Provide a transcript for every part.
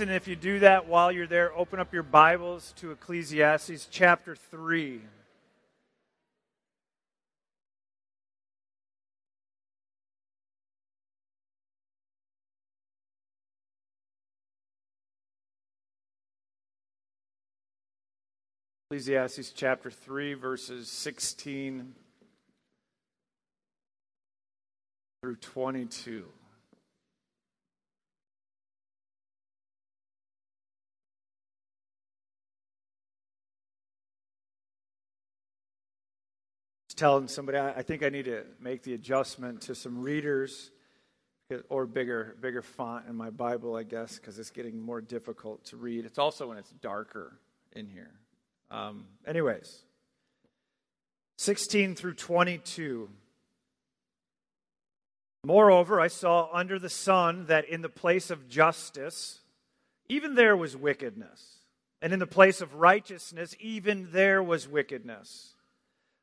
And if you do that while you're there, open up your Bibles to Ecclesiastes chapter 3. Ecclesiastes chapter 3, verses 16 through 22. Telling somebody I, think I need to make the adjustment to some readers or bigger bigger font in my Bible, I guess, because it's getting more difficult to read. It's also when it's darker in here. Um, anyways, 16 through 22. Moreover, I saw under the sun that in the place of justice, even there was wickedness, and in the place of righteousness, even there was wickedness.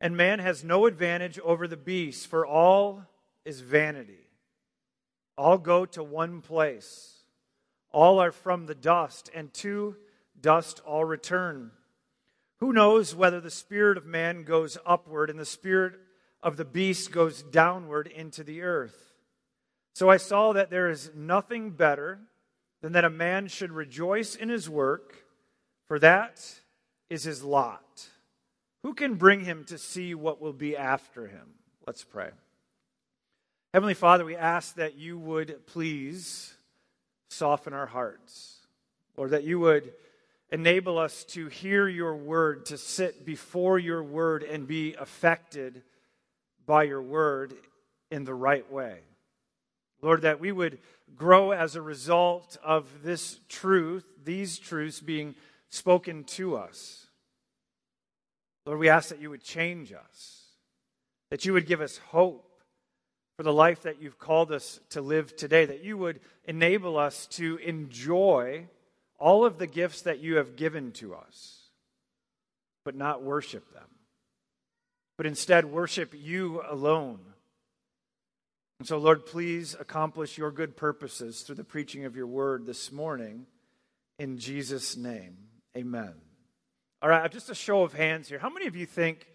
and man has no advantage over the beasts, for all is vanity. All go to one place. All are from the dust, and to dust all return. Who knows whether the spirit of man goes upward and the spirit of the beast goes downward into the earth? So I saw that there is nothing better than that a man should rejoice in his work, for that is his lot. Who can bring him to see what will be after him? Let's pray. Heavenly Father, we ask that you would please soften our hearts, or that you would enable us to hear your word, to sit before your word and be affected by your word in the right way. Lord, that we would grow as a result of this truth, these truths being spoken to us. Lord, we ask that you would change us, that you would give us hope for the life that you've called us to live today, that you would enable us to enjoy all of the gifts that you have given to us, but not worship them, but instead worship you alone. And so, Lord, please accomplish your good purposes through the preaching of your word this morning. In Jesus' name, amen. All right, just a show of hands here. How many of you think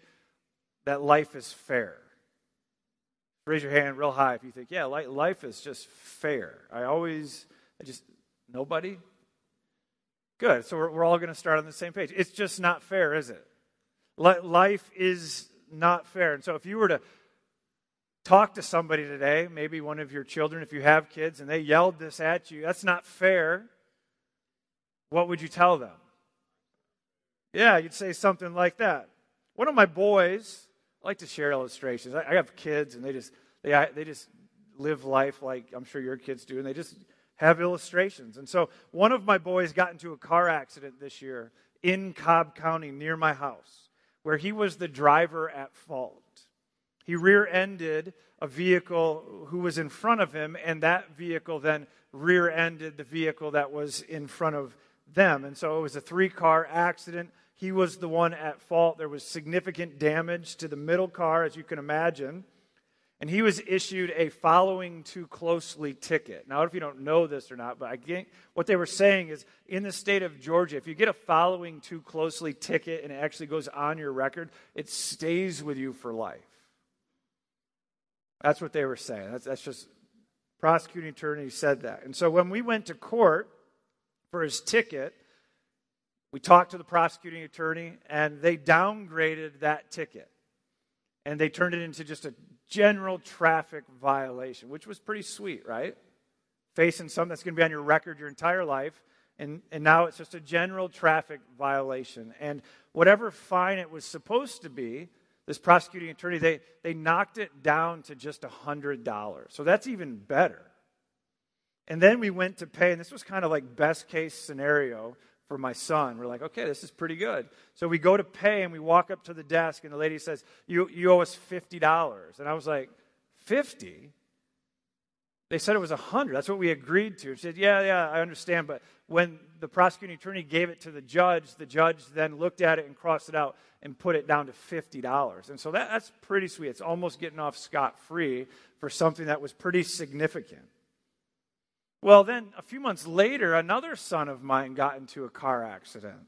that life is fair? Raise your hand real high if you think, yeah, life is just fair. I always, I just, nobody? Good. So we're, we're all going to start on the same page. It's just not fair, is it? Life is not fair. And so if you were to talk to somebody today, maybe one of your children, if you have kids, and they yelled this at you, that's not fair, what would you tell them? Yeah, you'd say something like that. One of my boys, I like to share illustrations. I, I have kids, and they just they they just live life like I'm sure your kids do, and they just have illustrations. And so one of my boys got into a car accident this year in Cobb County near my house, where he was the driver at fault. He rear ended a vehicle who was in front of him, and that vehicle then rear ended the vehicle that was in front of them. And so it was a three car accident. He was the one at fault. There was significant damage to the middle car, as you can imagine. And he was issued a following too closely ticket. Now, if you don't know this or not, but I think what they were saying is in the state of Georgia, if you get a following too closely ticket and it actually goes on your record, it stays with you for life. That's what they were saying. That's, that's just prosecuting attorney said that. And so when we went to court for his ticket, we talked to the prosecuting attorney, and they downgraded that ticket. And they turned it into just a general traffic violation, which was pretty sweet, right? Facing something that's going to be on your record your entire life, and, and now it's just a general traffic violation. And whatever fine it was supposed to be, this prosecuting attorney, they, they knocked it down to just $100. So that's even better. And then we went to pay, and this was kind of like best case scenario for my son. We're like, okay, this is pretty good. So we go to pay and we walk up to the desk and the lady says, you, you owe us $50. And I was like, 50? They said it was 100. That's what we agreed to. She said, yeah, yeah, I understand. But when the prosecuting attorney gave it to the judge, the judge then looked at it and crossed it out and put it down to $50. And so that, that's pretty sweet. It's almost getting off scot free for something that was pretty significant. Well, then a few months later, another son of mine got into a car accident.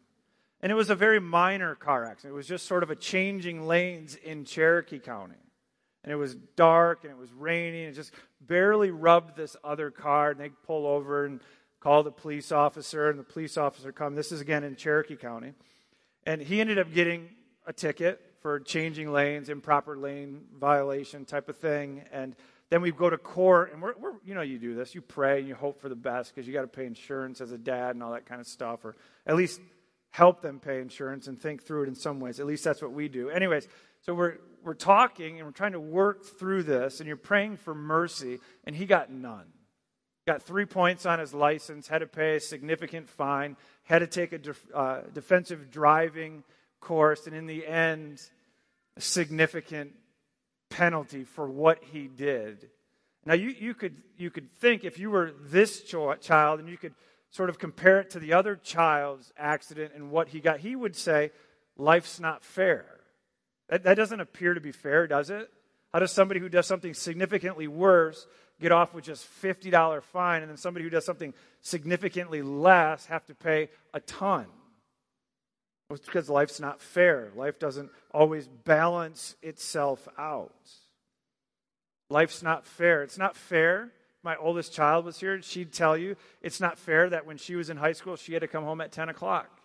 And it was a very minor car accident. It was just sort of a changing lanes in Cherokee County. And it was dark and it was raining. And it just barely rubbed this other car. And they pull over and call the police officer. And the police officer come. This is again in Cherokee County. And he ended up getting a ticket for changing lanes, improper lane violation type of thing. And then we go to court, and we're, we're, you know, you do this. You pray and you hope for the best because you got to pay insurance as a dad and all that kind of stuff, or at least help them pay insurance and think through it in some ways. At least that's what we do. Anyways, so we're, we're talking and we're trying to work through this, and you're praying for mercy, and he got none. Got three points on his license, had to pay a significant fine, had to take a def, uh, defensive driving course, and in the end, a significant penalty for what he did. Now, you, you, could, you could think if you were this child and you could sort of compare it to the other child's accident and what he got, he would say, Life's not fair. That, that doesn't appear to be fair, does it? How does somebody who does something significantly worse get off with just $50 fine, and then somebody who does something significantly less have to pay a ton? Well, it's because life's not fair. Life doesn't always balance itself out. Life's not fair. It's not fair. My oldest child was here. She'd tell you it's not fair that when she was in high school, she had to come home at 10 o'clock.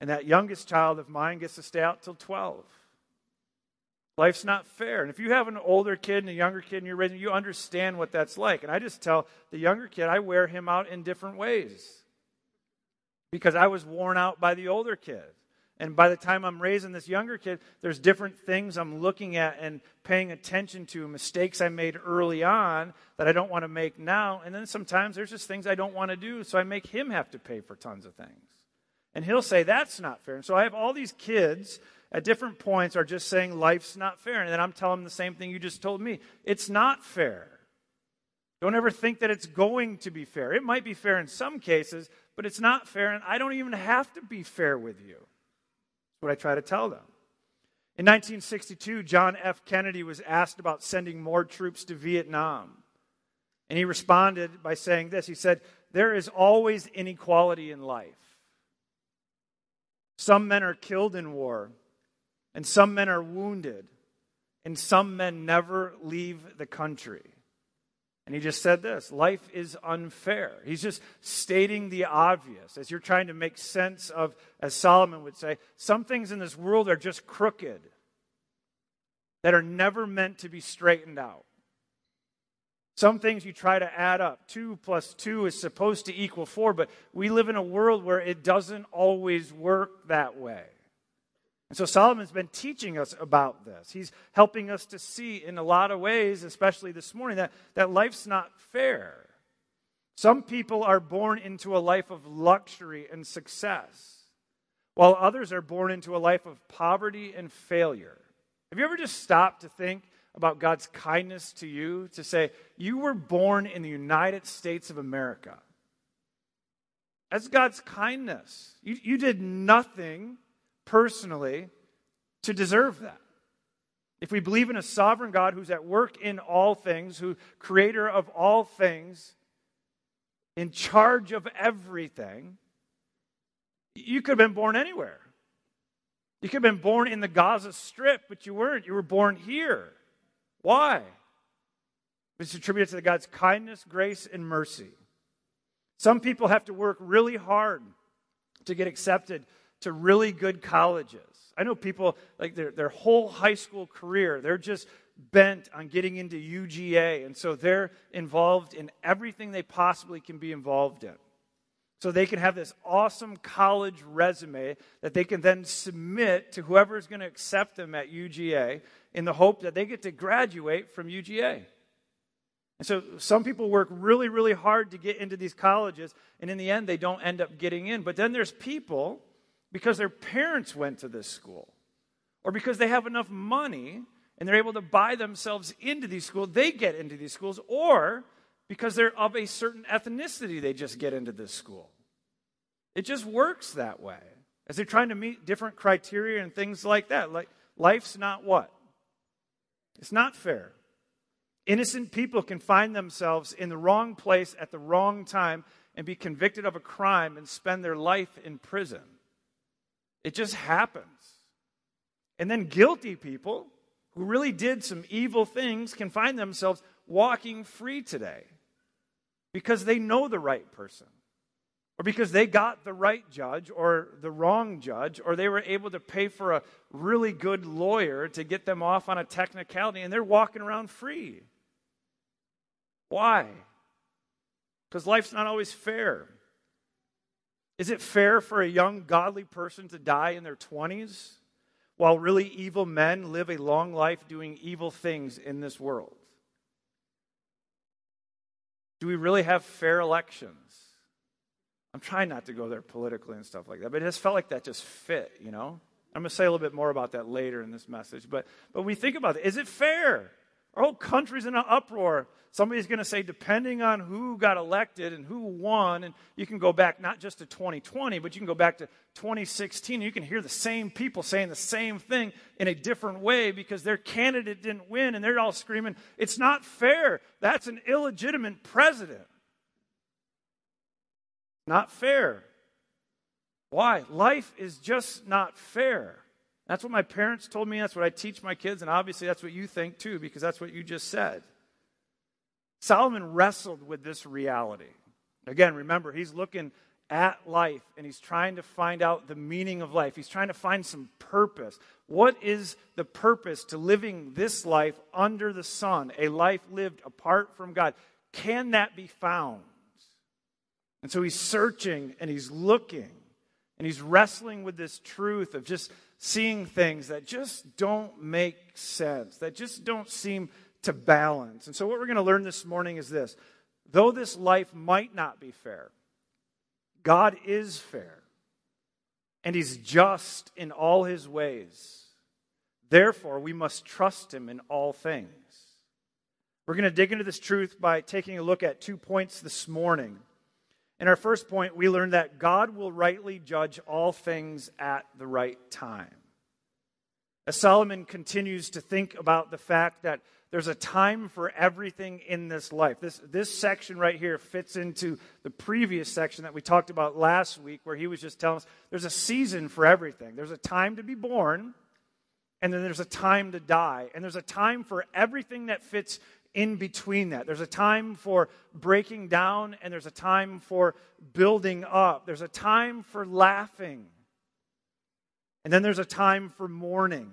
And that youngest child of mine gets to stay out till 12. Life's not fair. And if you have an older kid and a younger kid and you're raising, you understand what that's like. And I just tell the younger kid, I wear him out in different ways because I was worn out by the older kid. And by the time I'm raising this younger kid, there's different things I'm looking at and paying attention to, mistakes I made early on that I don't want to make now. And then sometimes there's just things I don't want to do, so I make him have to pay for tons of things. And he'll say, That's not fair. And so I have all these kids at different points are just saying, Life's not fair. And then I'm telling them the same thing you just told me. It's not fair. Don't ever think that it's going to be fair. It might be fair in some cases, but it's not fair, and I don't even have to be fair with you. That's what I try to tell them. In 1962, John F. Kennedy was asked about sending more troops to Vietnam. And he responded by saying this He said, There is always inequality in life. Some men are killed in war, and some men are wounded, and some men never leave the country. And he just said this life is unfair. He's just stating the obvious as you're trying to make sense of, as Solomon would say, some things in this world are just crooked, that are never meant to be straightened out. Some things you try to add up. Two plus two is supposed to equal four, but we live in a world where it doesn't always work that way. And so Solomon's been teaching us about this. He's helping us to see in a lot of ways, especially this morning, that, that life's not fair. Some people are born into a life of luxury and success, while others are born into a life of poverty and failure. Have you ever just stopped to think about God's kindness to you? To say, you were born in the United States of America. That's God's kindness. You, you did nothing personally to deserve that. If we believe in a sovereign God who's at work in all things, who creator of all things, in charge of everything, you could have been born anywhere. You could have been born in the Gaza Strip, but you weren't. You were born here. Why? It's attributed to God's kindness, grace, and mercy. Some people have to work really hard to get accepted to really good colleges. I know people, like their, their whole high school career, they're just bent on getting into UGA. And so they're involved in everything they possibly can be involved in. So they can have this awesome college resume that they can then submit to whoever is going to accept them at UGA in the hope that they get to graduate from UGA. And so some people work really, really hard to get into these colleges, and in the end, they don't end up getting in. But then there's people, because their parents went to this school, or because they have enough money and they're able to buy themselves into these schools, they get into these schools, or because they're of a certain ethnicity, they just get into this school. It just works that way. As they're trying to meet different criteria and things like that. Like life's not what? It's not fair. Innocent people can find themselves in the wrong place at the wrong time and be convicted of a crime and spend their life in prison. It just happens. And then guilty people who really did some evil things can find themselves walking free today because they know the right person, or because they got the right judge or the wrong judge, or they were able to pay for a really good lawyer to get them off on a technicality, and they're walking around free. Why? Because life's not always fair. Is it fair for a young, godly person to die in their 20s while really evil men live a long life doing evil things in this world? Do we really have fair elections? I'm trying not to go there politically and stuff like that, but it has felt like that just fit, you know? I'm going to say a little bit more about that later in this message, but, but we think about it. Is it fair? Our whole country's in an uproar. Somebody's going to say, depending on who got elected and who won, and you can go back not just to 2020, but you can go back to 2016, and you can hear the same people saying the same thing in a different way because their candidate didn't win, and they're all screaming, it's not fair. That's an illegitimate president. Not fair. Why? Life is just not fair. That's what my parents told me. That's what I teach my kids. And obviously, that's what you think too, because that's what you just said. Solomon wrestled with this reality. Again, remember, he's looking at life and he's trying to find out the meaning of life. He's trying to find some purpose. What is the purpose to living this life under the sun, a life lived apart from God? Can that be found? And so he's searching and he's looking and he's wrestling with this truth of just seeing things that just don't make sense, that just don't seem to balance. And so, what we're going to learn this morning is this though this life might not be fair, God is fair, and He's just in all His ways. Therefore, we must trust Him in all things. We're going to dig into this truth by taking a look at two points this morning. In our first point, we learned that God will rightly judge all things at the right time. As Solomon continues to think about the fact that there's a time for everything in this life. This, this section right here fits into the previous section that we talked about last week, where he was just telling us there's a season for everything. There's a time to be born, and then there's a time to die. And there's a time for everything that fits in between that. There's a time for breaking down, and there's a time for building up. There's a time for laughing, and then there's a time for mourning.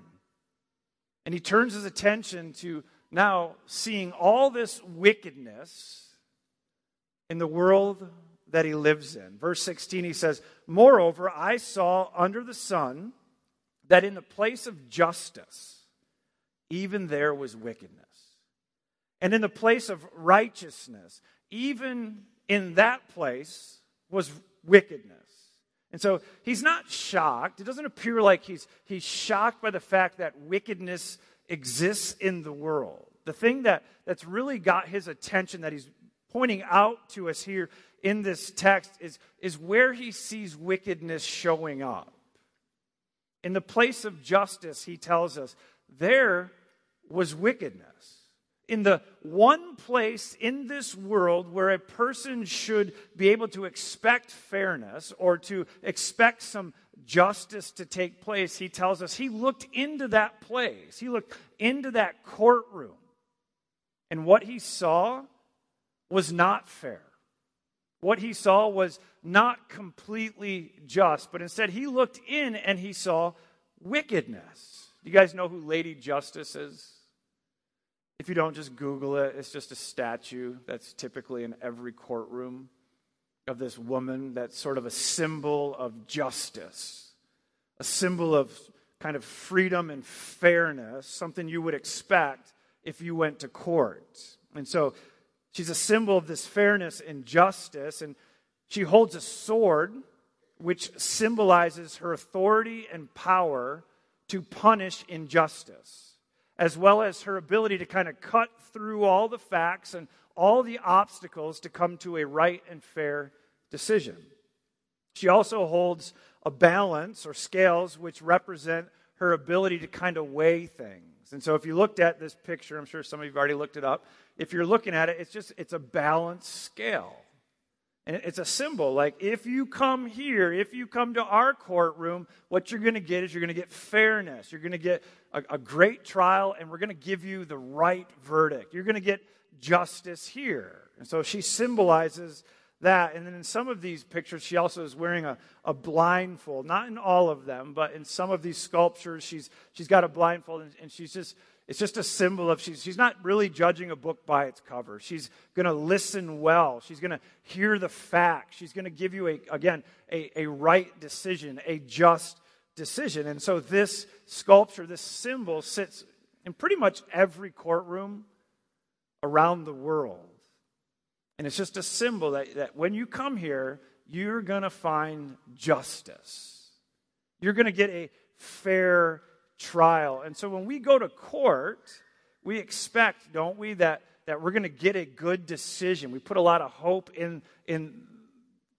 And he turns his attention to now seeing all this wickedness in the world that he lives in. Verse 16, he says, Moreover, I saw under the sun that in the place of justice, even there was wickedness. And in the place of righteousness, even in that place was wickedness. And so he's not shocked. It doesn't appear like he's, he's shocked by the fact that wickedness exists in the world. The thing that, that's really got his attention that he's pointing out to us here in this text is, is where he sees wickedness showing up. In the place of justice, he tells us, there was wickedness in the one place in this world where a person should be able to expect fairness or to expect some justice to take place, he tells us he looked into that place. He looked into that courtroom. And what he saw was not fair. What he saw was not completely just, but instead he looked in and he saw wickedness. Do you guys know who Lady Justice is? If you don't, just Google it. It's just a statue that's typically in every courtroom of this woman that's sort of a symbol of justice, a symbol of kind of freedom and fairness, something you would expect if you went to court. And so She's a symbol of this fairness and justice. And she holds a sword, which symbolizes her authority and power to punish injustice, as well as her ability to kind of cut through all the facts and all the obstacles to come to a right and fair decision. She also holds a balance or scales which represent her ability to kind of weigh things. And so if you looked at this picture, I'm sure some of you have already looked it up. If you're looking at it, it's just it's a balanced scale. And it's a symbol. Like if you come here, if you come to our courtroom, what you're going to get is you're going to get fairness. You're going to get a, a great trial, and we're going to give you the right verdict. You're going to get justice here. And so she symbolizes that. And then in some of these pictures, she also is wearing a, a blindfold. Not in all of them, but in some of these sculptures, she's, she's got a blindfold and, and she's just, it's just a symbol of she's, she's not really judging a book by its cover. She's going to listen well. She's going to hear the facts. She's going to give you, a, again, a, a right decision, a just decision. And so this sculpture, this symbol sits in pretty much every courtroom around the world. And it's just a symbol that, that when you come here, you're going to find justice. You're going to get a fair trial. And so when we go to court, we expect, don't we, that, that we're going to get a good decision. We put a lot of hope in, in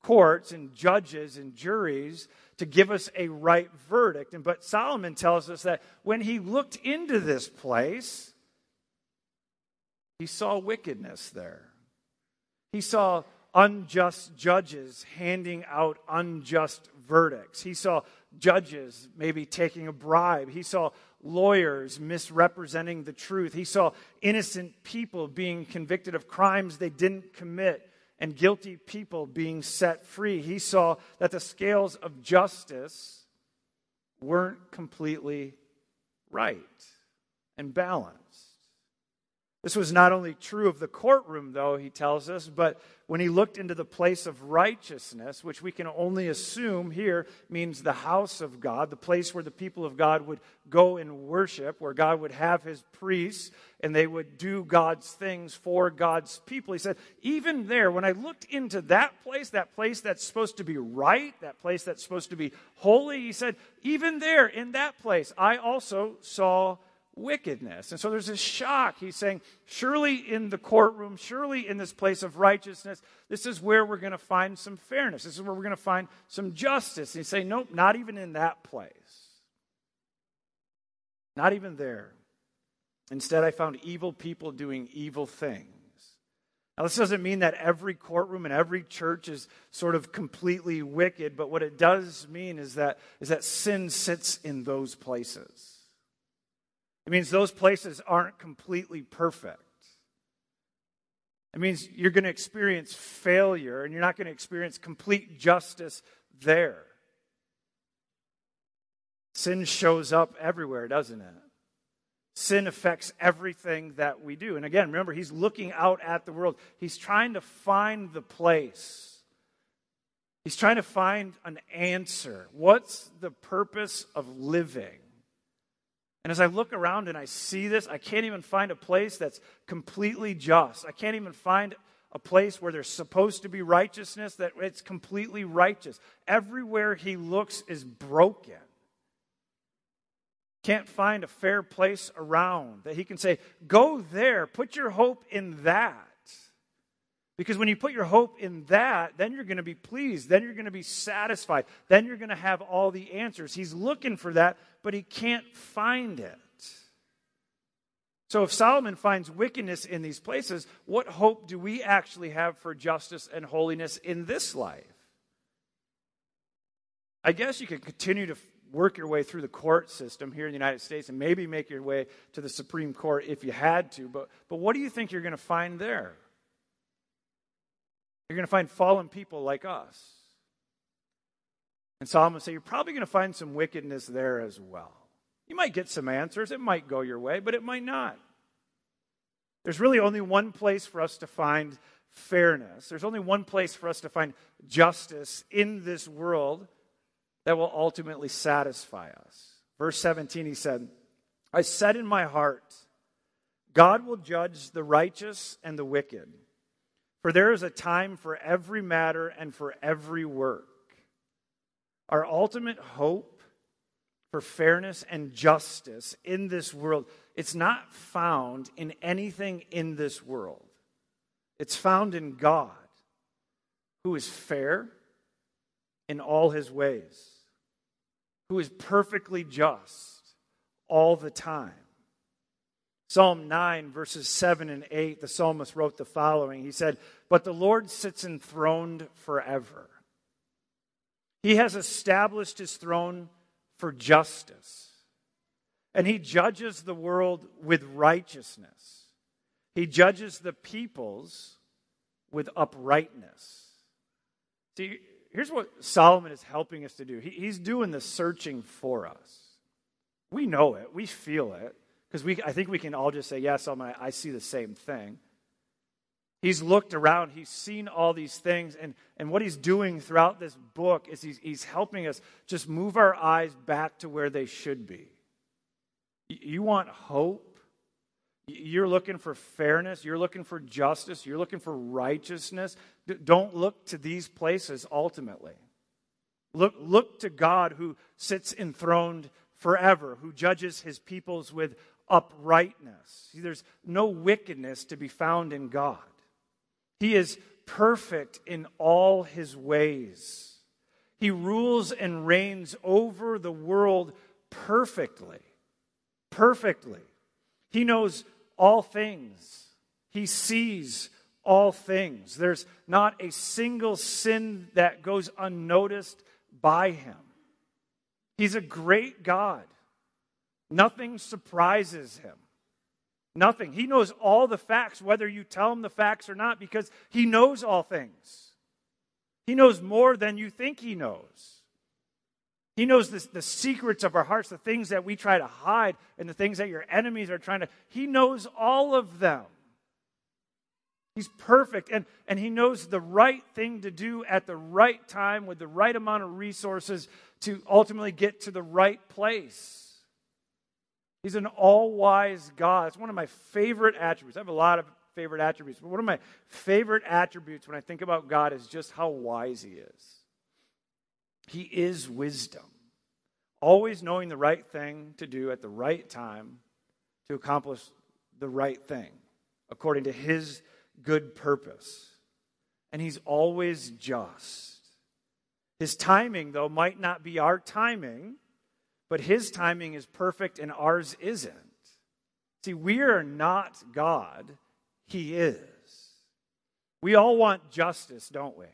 courts and judges and juries to give us a right verdict. And but Solomon tells us that when he looked into this place, he saw wickedness there. He saw unjust judges handing out unjust verdicts. He saw judges maybe taking a bribe. He saw lawyers misrepresenting the truth. He saw innocent people being convicted of crimes they didn't commit and guilty people being set free. He saw that the scales of justice weren't completely right and balanced. This was not only true of the courtroom, though, he tells us, but when he looked into the place of righteousness, which we can only assume here means the house of God, the place where the people of God would go and worship, where God would have his priests and they would do God's things for God's people. He said, even there, when I looked into that place, that place that's supposed to be right, that place that's supposed to be holy, he said, even there, in that place, I also saw wickedness. And so there's this shock. He's saying, surely in the courtroom, surely in this place of righteousness, this is where we're going to find some fairness. This is where we're going to find some justice. And he's saying, nope, not even in that place. Not even there. Instead, I found evil people doing evil things. Now, this doesn't mean that every courtroom and every church is sort of completely wicked, but what it does mean is that, is that sin sits in those places. It means those places aren't completely perfect. It means you're going to experience failure and you're not going to experience complete justice there. Sin shows up everywhere, doesn't it? Sin affects everything that we do. And again, remember, he's looking out at the world. He's trying to find the place. He's trying to find an answer. What's the purpose of living? And as I look around and I see this, I can't even find a place that's completely just. I can't even find a place where there's supposed to be righteousness that it's completely righteous. Everywhere he looks is broken. Can't find a fair place around that he can say, Go there, put your hope in that. Because when you put your hope in that, then you're going to be pleased. Then you're going to be satisfied. Then you're going to have all the answers. He's looking for that, but he can't find it. So if Solomon finds wickedness in these places, what hope do we actually have for justice and holiness in this life? I guess you could continue to work your way through the court system here in the United States and maybe make your way to the Supreme Court if you had to, but, but what do you think you're going to find there? You're going to find fallen people like us. And Solomon say you're probably going to find some wickedness there as well. You might get some answers. It might go your way, but it might not. There's really only one place for us to find fairness. There's only one place for us to find justice in this world that will ultimately satisfy us. Verse 17, he said, I said in my heart, God will judge the righteous and the wicked. For there is a time for every matter and for every work. Our ultimate hope for fairness and justice in this world, it's not found in anything in this world. It's found in God, who is fair in all his ways, who is perfectly just all the time. Psalm 9, verses 7 and 8, the psalmist wrote the following He said, But the Lord sits enthroned forever. He has established his throne for justice, and he judges the world with righteousness. He judges the peoples with uprightness. See, here's what Solomon is helping us to do he, he's doing the searching for us. We know it, we feel it. Because I think we can all just say, yes, I, I see the same thing. He's looked around, he's seen all these things, and, and what he's doing throughout this book is he's, he's helping us just move our eyes back to where they should be. You want hope? You're looking for fairness. You're looking for justice. You're looking for righteousness. Don't look to these places ultimately. Look, look to God who sits enthroned forever, who judges his peoples with uprightness. See, there's no wickedness to be found in God. He is perfect in all his ways. He rules and reigns over the world perfectly. Perfectly. He knows all things. He sees all things. There's not a single sin that goes unnoticed by him. He's a great God. Nothing surprises him. Nothing. He knows all the facts, whether you tell him the facts or not, because he knows all things. He knows more than you think he knows. He knows the, the secrets of our hearts, the things that we try to hide, and the things that your enemies are trying to. He knows all of them. He's perfect, and, and he knows the right thing to do at the right time with the right amount of resources to ultimately get to the right place. He's an all wise God. It's one of my favorite attributes. I have a lot of favorite attributes, but one of my favorite attributes when I think about God is just how wise He is. He is wisdom, always knowing the right thing to do at the right time to accomplish the right thing according to His good purpose. And He's always just. His timing, though, might not be our timing but his timing is perfect and ours isn't. See, we are not God, he is. We all want justice, don't we?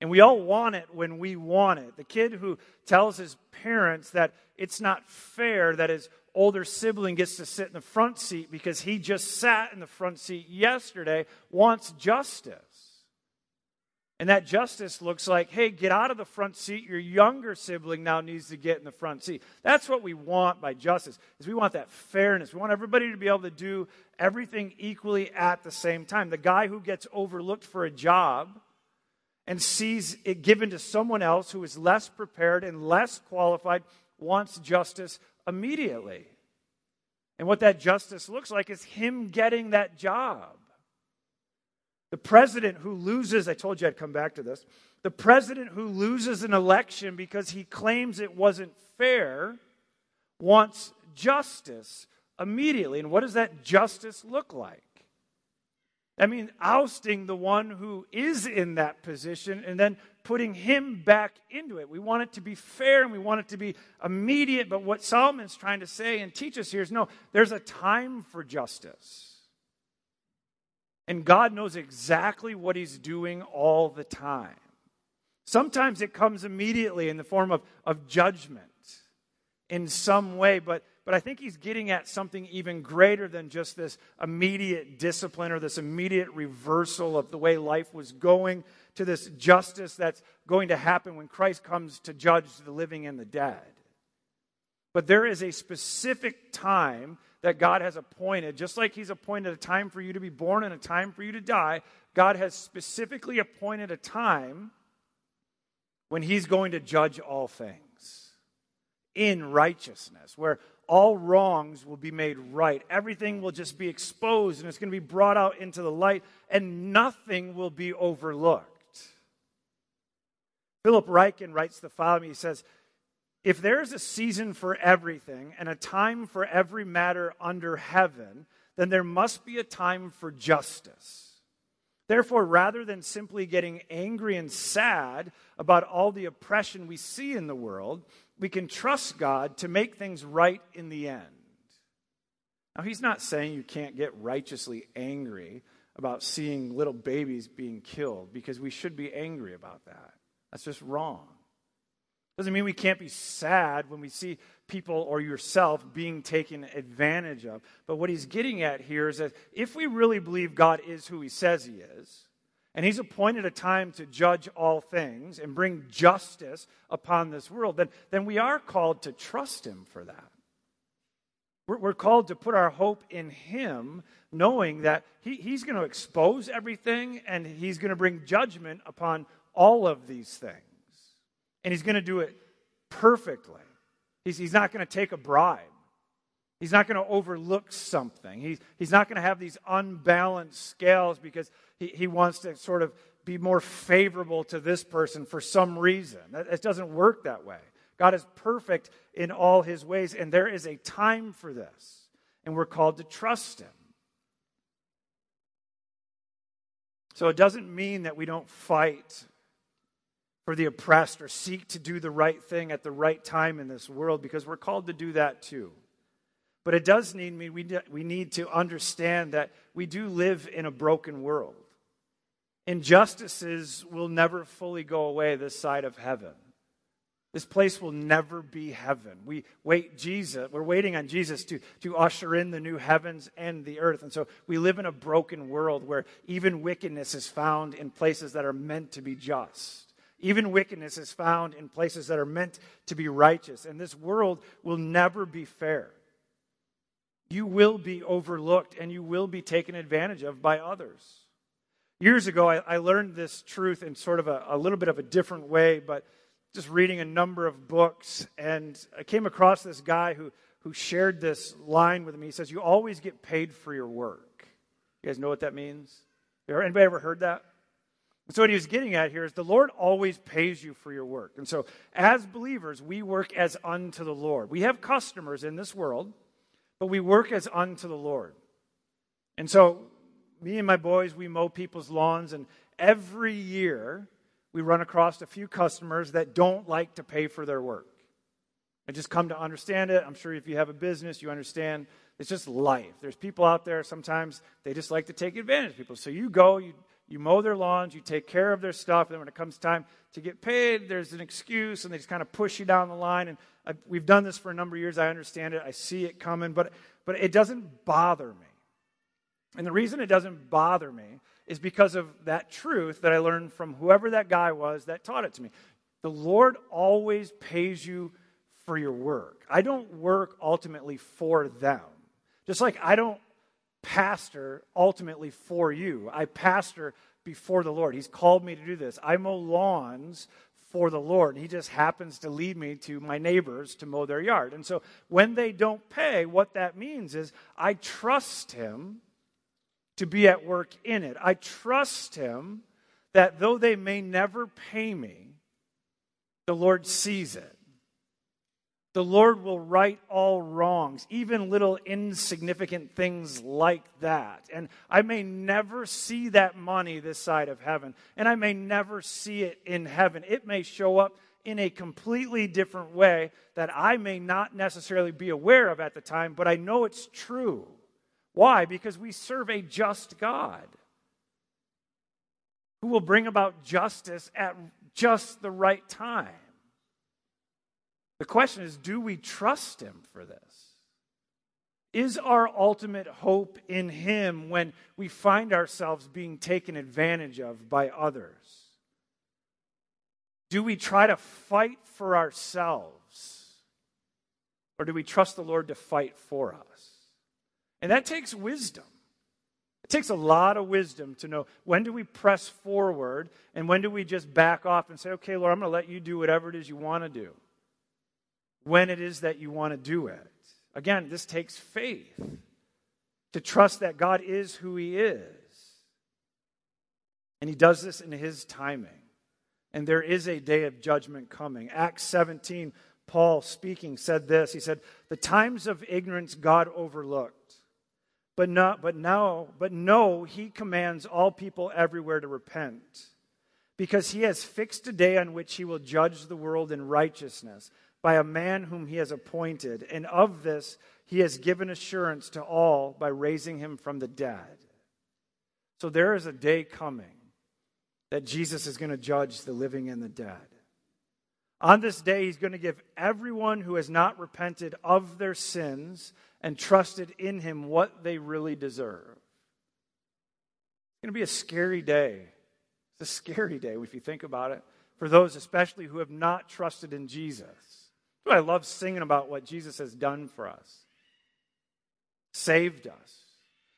And we all want it when we want it. The kid who tells his parents that it's not fair that his older sibling gets to sit in the front seat because he just sat in the front seat yesterday wants justice. And that justice looks like, hey, get out of the front seat. Your younger sibling now needs to get in the front seat. That's what we want by justice. Is we want that fairness. We want everybody to be able to do everything equally at the same time. The guy who gets overlooked for a job and sees it given to someone else who is less prepared and less qualified wants justice immediately. And what that justice looks like is him getting that job. The president who loses, I told you I'd come back to this. The president who loses an election because he claims it wasn't fair wants justice immediately. And what does that justice look like? I mean, ousting the one who is in that position and then putting him back into it. We want it to be fair and we want it to be immediate. But what Solomon's trying to say and teach us here is no, there's a time for justice. And God knows exactly what He's doing all the time. Sometimes it comes immediately in the form of, of judgment in some way, but, but I think He's getting at something even greater than just this immediate discipline or this immediate reversal of the way life was going to this justice that's going to happen when Christ comes to judge the living and the dead. But there is a specific time that God has appointed, just like He's appointed a time for you to be born and a time for you to die, God has specifically appointed a time when He's going to judge all things. in righteousness, where all wrongs will be made right. Everything will just be exposed and it's going to be brought out into the light, and nothing will be overlooked. Philip Ryken writes the following He says, If there is a season for everything and a time for every matter under heaven, then there must be a time for justice. Therefore, rather than simply getting angry and sad about all the oppression we see in the world, we can trust God to make things right in the end. Now, he's not saying you can't get righteously angry about seeing little babies being killed because we should be angry about that. That's just wrong. Doesn't mean we can't be sad when we see people or yourself being taken advantage of. But what he's getting at here is that if we really believe God is who he says he is, and he's appointed a time to judge all things and bring justice upon this world, then, then we are called to trust him for that. We're, called to put our hope in him, knowing that he, he's going to expose everything and he's going to bring judgment upon all of these things. And he's going to do it perfectly. He's, he's not going to take a bribe. He's not going to overlook something. He's, he's not going to have these unbalanced scales because he, he wants to sort of be more favorable to this person for some reason. It doesn't work that way. God is perfect in all his ways, and there is a time for this, and we're called to trust him. So it doesn't mean that we don't fight for the oppressed or seek to do the right thing at the right time in this world because we're called to do that too. But it does need me we, we need to understand that we do live in a broken world. Injustices will never fully go away this side of heaven. This place will never be heaven. We wait Jesus, we're waiting on Jesus to, to usher in the new heavens and the earth. And so we live in a broken world where even wickedness is found in places that are meant to be just. Even wickedness is found in places that are meant to be righteous. And this world will never be fair. You will be overlooked and you will be taken advantage of by others. Years ago, I, I learned this truth in sort of a, a little bit of a different way, but just reading a number of books, and I came across this guy who, who shared this line with me. He says, You always get paid for your work. You guys know what that means? Anybody ever heard that? So, what he was getting at here is the Lord always pays you for your work. And so, as believers, we work as unto the Lord. We have customers in this world, but we work as unto the Lord. And so, me and my boys, we mow people's lawns, and every year we run across a few customers that don't like to pay for their work. I just come to understand it. I'm sure if you have a business, you understand it's just life. There's people out there, sometimes they just like to take advantage of people. So you go, you you mow their lawns, you take care of their stuff, and when it comes time to get paid, there's an excuse, and they just kind of push you down the line. And I, we've done this for a number of years. I understand it. I see it coming, but, but it doesn't bother me. And the reason it doesn't bother me is because of that truth that I learned from whoever that guy was that taught it to me. The Lord always pays you for your work. I don't work ultimately for them. Just like I don't pastor ultimately for you. I pastor before the Lord. He's called me to do this. I mow lawns for the Lord. He just happens to lead me to my neighbors to mow their yard. And so when they don't pay, what that means is I trust Him to be at work in it. I trust Him that though they may never pay me, the Lord sees it. The Lord will right all wrongs, even little insignificant things like that. And I may never see that money this side of heaven, and I may never see it in heaven. It may show up in a completely different way that I may not necessarily be aware of at the time, but I know it's true. Why? Because we serve a just God who will bring about justice at just the right time. The question is do we trust Him for this? Is our ultimate hope in Him when we find ourselves being taken advantage of by others? Do we try to fight for ourselves? Or do we trust the Lord to fight for us? And that takes wisdom. It takes a lot of wisdom to know when do we press forward and when do we just back off and say, okay, Lord, I'm going to let you do whatever it is you want to do. When it is that you want to do it. Again, this takes faith to trust that God is who He is. And He does this in His timing. And there is a day of judgment coming. Acts 17, Paul speaking said this He said, The times of ignorance God overlooked. But, not, but now, but no, he commands all people everywhere to repent, because he has fixed a day on which he will judge the world in righteousness by a man whom he has appointed, and of this he has given assurance to all by raising him from the dead. So there is a day coming that Jesus is going to judge the living and the dead. On this day, he's going to give everyone who has not repented of their sins and trusted in him what they really deserve. It's going to be a scary day. It's a scary day if you think about it, for those especially who have not trusted in Jesus. I love singing about what Jesus has done for us, saved us.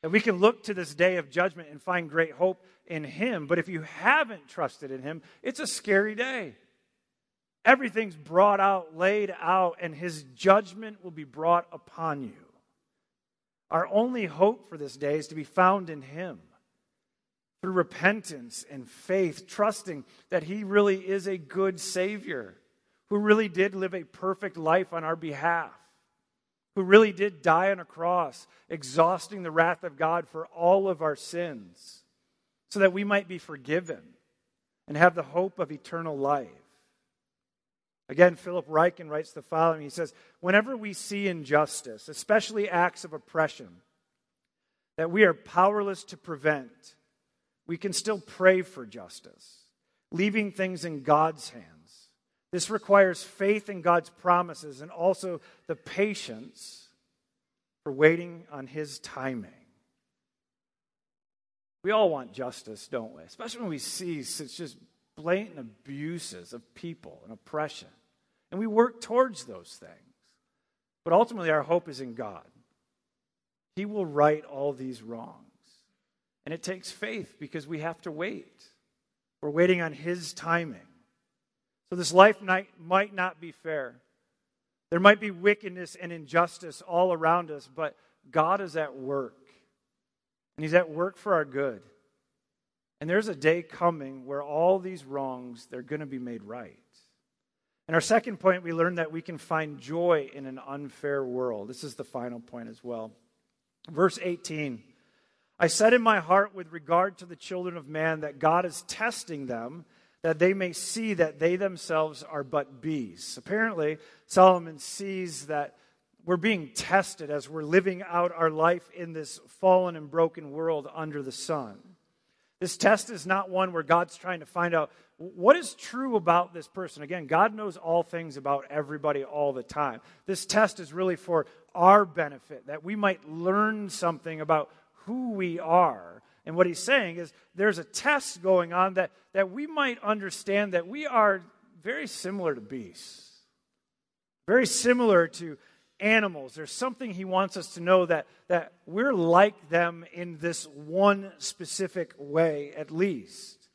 That we can look to this day of judgment and find great hope in Him. But if you haven't trusted in Him, it's a scary day. Everything's brought out, laid out, and His judgment will be brought upon you. Our only hope for this day is to be found in Him through repentance and faith, trusting that He really is a good Savior who really did live a perfect life on our behalf, who really did die on a cross, exhausting the wrath of God for all of our sins, so that we might be forgiven and have the hope of eternal life. Again, Philip Ryken writes the following He says, Whenever we see injustice, especially acts of oppression, that we are powerless to prevent, we can still pray for justice, leaving things in God's hands. This requires faith in God's promises and also the patience for waiting on His timing. We all want justice, don't we? Especially when we see such just blatant abuses of people and oppression. And we work towards those things. But ultimately, our hope is in God. He will right all these wrongs. And it takes faith because we have to wait. We're waiting on His timing. So this life might, might not be fair. There might be wickedness and injustice all around us, but God is at work. And He's at work for our good. And there's a day coming where all these wrongs, they're going to be made right. And our second point, we learned that we can find joy in an unfair world. This is the final point as well. Verse 18 I said in my heart with regard to the children of man that God is testing them that they may see that they themselves are but bees. Apparently, Solomon sees that we're being tested as we're living out our life in this fallen and broken world under the sun. This test is not one where God's trying to find out what is true about this person. Again, God knows all things about everybody all the time. This test is really for our benefit, that we might learn something about who we are and what he's saying is there's a test going on that, that we might understand that we are very similar to beasts, very similar to animals. There's something he wants us to know that, that we're like them in this one specific way, at least.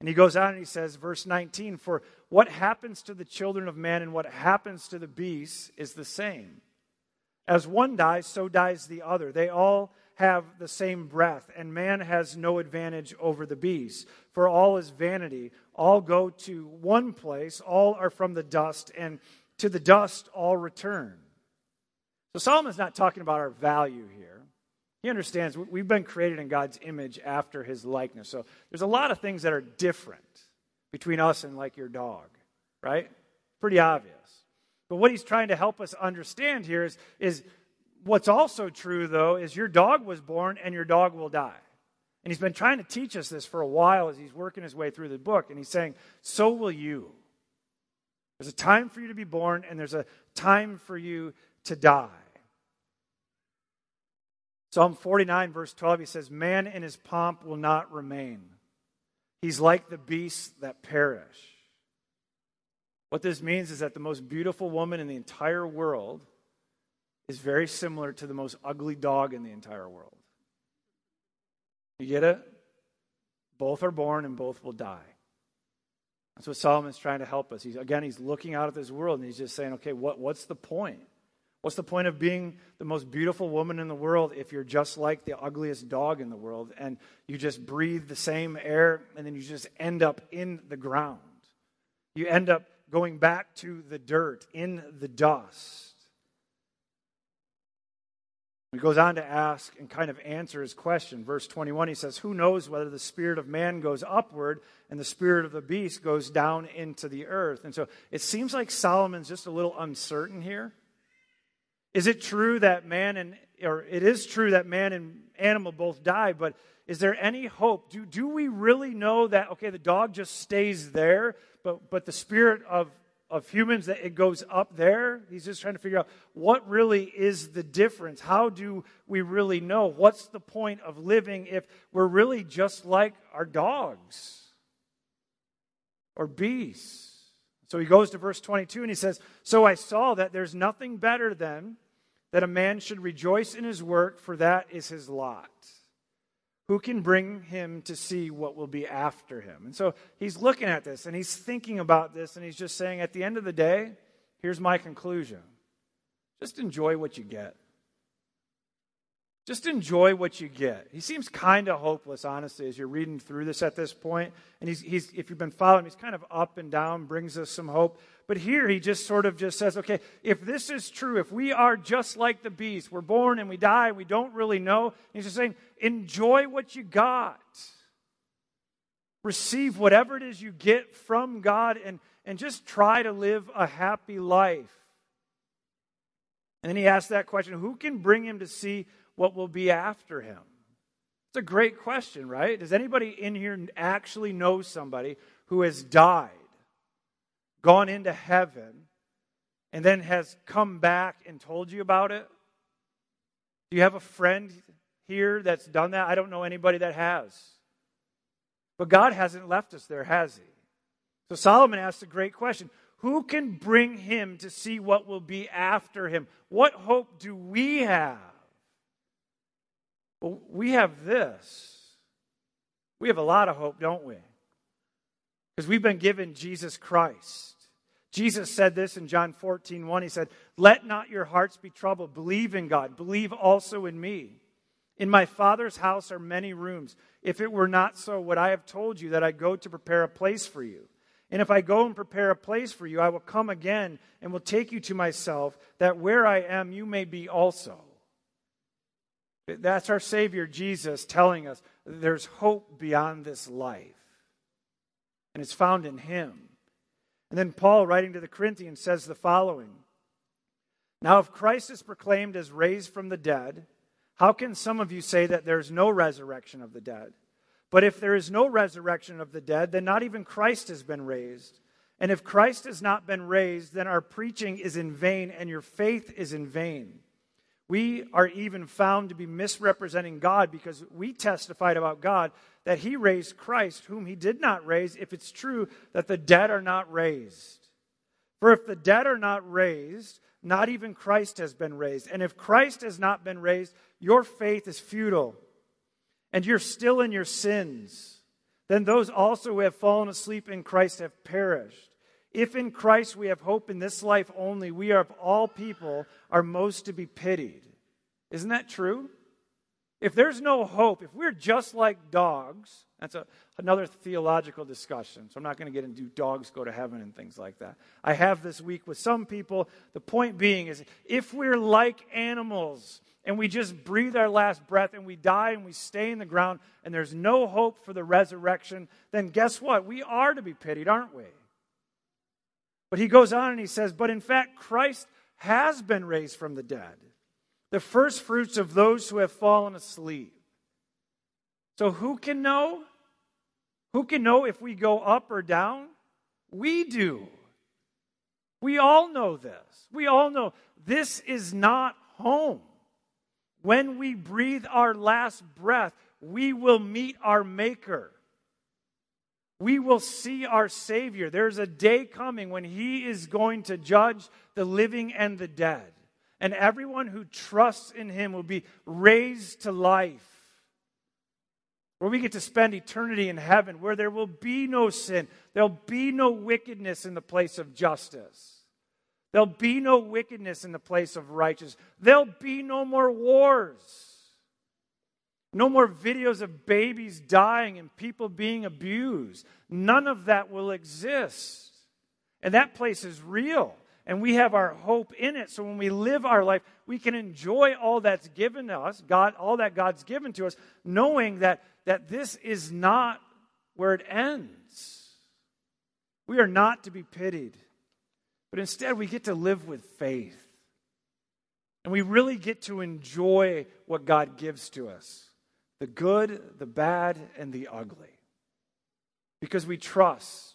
And he goes on and he says, verse 19, For what happens to the children of man and what happens to the beasts is the same. As one dies, so dies the other. They all have the same breath, and man has no advantage over the beast. For all is vanity. All go to one place, all are from the dust, and to the dust all return. So Solomon's not talking about our value here. He understands we've been created in God's image after his likeness. So there's a lot of things that are different between us and like your dog, right? Pretty obvious. But what he's trying to help us understand here is, is What's also true, though, is your dog was born and your dog will die. And he's been trying to teach us this for a while as he's working his way through the book. And he's saying, So will you. There's a time for you to be born, and there's a time for you to die. Psalm 49, verse 12, he says, Man in his pomp will not remain. He's like the beasts that perish. What this means is that the most beautiful woman in the entire world is very similar to the most ugly dog in the entire world. You get it? Both are born and both will die. That's what Solomon's trying to help us. He's, again, he's looking out at this world and he's just saying, okay, what, what's the point? What's the point of being the most beautiful woman in the world if you're just like the ugliest dog in the world and you just breathe the same air and then you just end up in the ground? You end up going back to the dirt, in the dust. He goes on to ask and kind of answer his question. Verse 21, he says, Who knows whether the spirit of man goes upward and the spirit of the beast goes down into the earth? And so it seems like Solomon's just a little uncertain here. Is it true that man and, or it is true that man and animal both die, but is there any hope? Do, do we really know that, okay, the dog just stays there, but, but the spirit of of humans that it goes up there. He's just trying to figure out what really is the difference. How do we really know? What's the point of living if we're really just like our dogs or beasts? So he goes to verse 22 and he says, So I saw that there's nothing better than that a man should rejoice in his work, for that is his lot. Who can bring him to see what will be after him? And so he's looking at this and he's thinking about this and he's just saying, at the end of the day, here's my conclusion just enjoy what you get. Just enjoy what you get. He seems kind of hopeless, honestly, as you're reading through this at this point. And he's, he's, if you've been following, he's kind of up and down, brings us some hope. But here he just sort of just says, okay, if this is true, if we are just like the beast, we're born and we die, and we don't really know, he's just saying, enjoy what you got. Receive whatever it is you get from God and, and just try to live a happy life. And then he asks that question who can bring him to see what will be after him? It's a great question, right? Does anybody in here actually know somebody who has died, gone into heaven, and then has come back and told you about it? Do you have a friend here that's done that? I don't know anybody that has. But God hasn't left us there, has He? So Solomon asks a great question Who can bring him to see what will be after him? What hope do we have? Well, we have this. We have a lot of hope, don't we? Because we've been given Jesus Christ. Jesus said this in John 14, 1. He said, Let not your hearts be troubled. Believe in God. Believe also in me. In my Father's house are many rooms. If it were not so, would I have told you that I go to prepare a place for you? And if I go and prepare a place for you, I will come again and will take you to myself, that where I am, you may be also. That's our Savior Jesus telling us there's hope beyond this life. And it's found in Him. And then Paul, writing to the Corinthians, says the following Now, if Christ is proclaimed as raised from the dead, how can some of you say that there's no resurrection of the dead? But if there is no resurrection of the dead, then not even Christ has been raised. And if Christ has not been raised, then our preaching is in vain and your faith is in vain. We are even found to be misrepresenting God because we testified about God that He raised Christ, whom He did not raise, if it's true that the dead are not raised. For if the dead are not raised, not even Christ has been raised. And if Christ has not been raised, your faith is futile, and you're still in your sins. Then those also who have fallen asleep in Christ have perished. If in Christ we have hope in this life only, we are of all people are most to be pitied. Isn't that true? If there's no hope, if we're just like dogs, that's a, another theological discussion. So I'm not going to get into dogs go to heaven and things like that. I have this week with some people. The point being is if we're like animals and we just breathe our last breath and we die and we stay in the ground and there's no hope for the resurrection, then guess what? We are to be pitied, aren't we? But he goes on and he says, But in fact, Christ has been raised from the dead, the first fruits of those who have fallen asleep. So who can know? Who can know if we go up or down? We do. We all know this. We all know this is not home. When we breathe our last breath, we will meet our Maker we will see our Savior. There's a day coming when He is going to judge the living and the dead. And everyone who trusts in Him will be raised to life. where we get to spend eternity in heaven, where there will be no sin, there'll be no wickedness in the place of justice. There'll be no wickedness in the place of righteousness. There'll be no more wars. No more videos of babies dying and people being abused. None of that will exist. And that place is real. And we have our hope in it. So when we live our life, we can enjoy all that's given to us, God, all that God's given to us, knowing that that this is not where it ends. We are not to be pitied, but instead we get to live with faith. And we really get to enjoy what God gives to us the good, the bad, and the ugly. Because we trust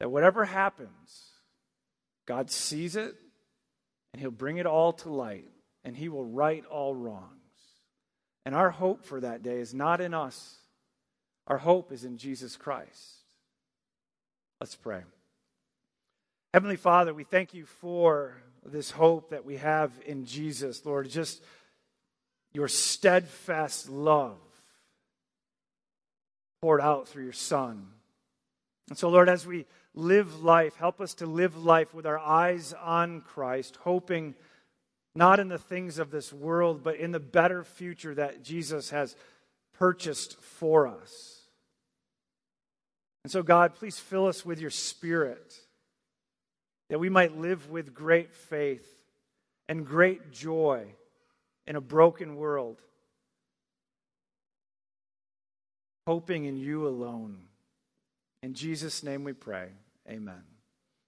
that whatever happens, God sees it and He'll bring it all to light and He will right all wrongs. And our hope for that day is not in us, our hope is in Jesus Christ. Let's pray. Heavenly Father, we thank you for this hope that we have in Jesus, Lord. Just your steadfast love poured out through your Son. And so, Lord, as we live life, help us to live life with our eyes on Christ, hoping not in the things of this world, but in the better future that Jesus has purchased for us. And so, God, please fill us with your Spirit that we might live with great faith and great joy in a broken world, hoping in you alone. In Jesus' name we pray. Amen.